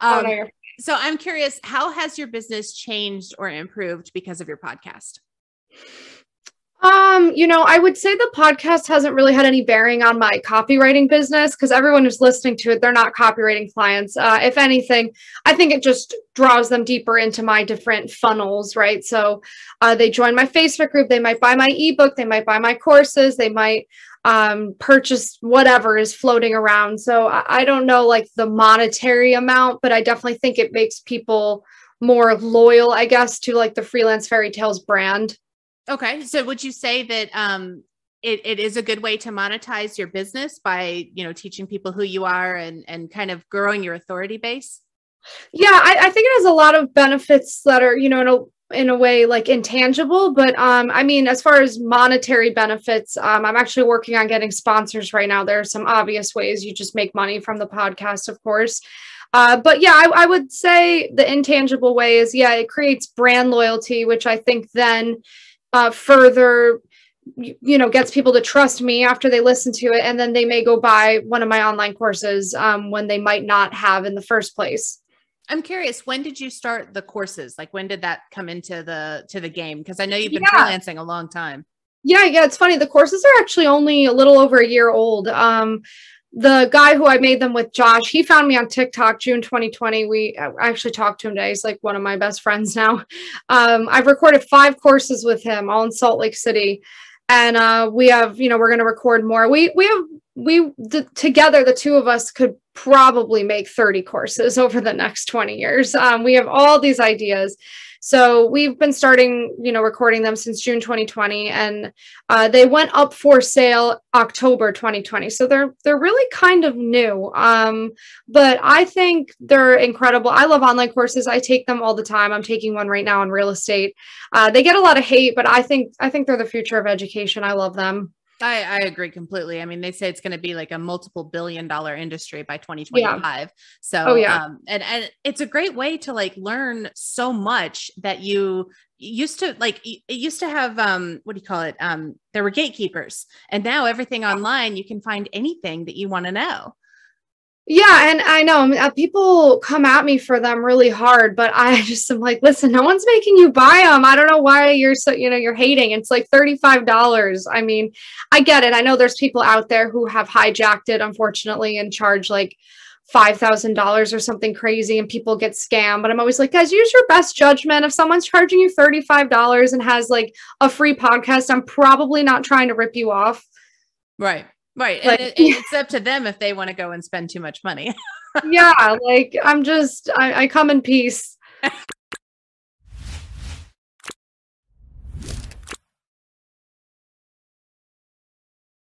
Um, oh, so I'm curious, how has your business changed or improved because of your podcast? Um, you know, I would say the podcast hasn't really had any bearing on my copywriting business because everyone who's listening to it, they're not copywriting clients. Uh, if anything, I think it just draws them deeper into my different funnels, right? So uh, they join my Facebook group, they might buy my ebook, they might buy my courses, they might um, purchase whatever is floating around. So I, I don't know like the monetary amount, but I definitely think it makes people more loyal, I guess, to like the Freelance Fairytales brand. Okay. So would you say that um it, it is a good way to monetize your business by, you know, teaching people who you are and and kind of growing your authority base? Yeah, I, I think it has a lot of benefits that are, you know, in a in a way like intangible but um i mean as far as monetary benefits um i'm actually working on getting sponsors right now there are some obvious ways you just make money from the podcast of course uh, but yeah I, I would say the intangible way is yeah it creates brand loyalty which i think then uh, further you know gets people to trust me after they listen to it. And then they may go buy one of my online courses um, when they might not have in the first place. I'm curious when did you start the courses? Like when did that come into the to the game? Because i know you've been yeah. freelancing a long time. Yeah yeah it's funny. The courses are actually only a little over a year old. Um the guy who I made them with, Josh, he found me on TikTok June 2020. We I actually talked to him today. He's like one of my best friends now. Um, I've recorded five courses with him, all in Salt Lake City, and uh, we have, you know, we're going to record more. We we have we the, together, the two of us could probably make 30 courses over the next 20 years. Um, we have all these ideas. So we've been starting, you know, recording them since June 2020, and uh, they went up for sale October 2020. So they're they're really kind of new, um, but I think they're incredible. I love online courses. I take them all the time. I'm taking one right now on real estate. Uh, they get a lot of hate, but I think I think they're the future of education. I love them. I, I agree completely. I mean, they say it's going to be like a multiple billion dollar industry by 2025. Yeah. So, oh, yeah. Um, and, and it's a great way to like learn so much that you used to like, it used to have, um, what do you call it? Um, there were gatekeepers and now everything online, you can find anything that you want to know. Yeah, and I know uh, people come at me for them really hard, but I just am like, listen, no one's making you buy them. I don't know why you're so, you know, you're hating. It's like $35. I mean, I get it. I know there's people out there who have hijacked it, unfortunately, and charge like $5,000 or something crazy and people get scammed. But I'm always like, guys, use your best judgment. If someone's charging you $35 and has like a free podcast, I'm probably not trying to rip you off. Right. Right. Like, and it, it's up to them if they want to go and spend too much money. yeah. Like I'm just, I, I come in peace.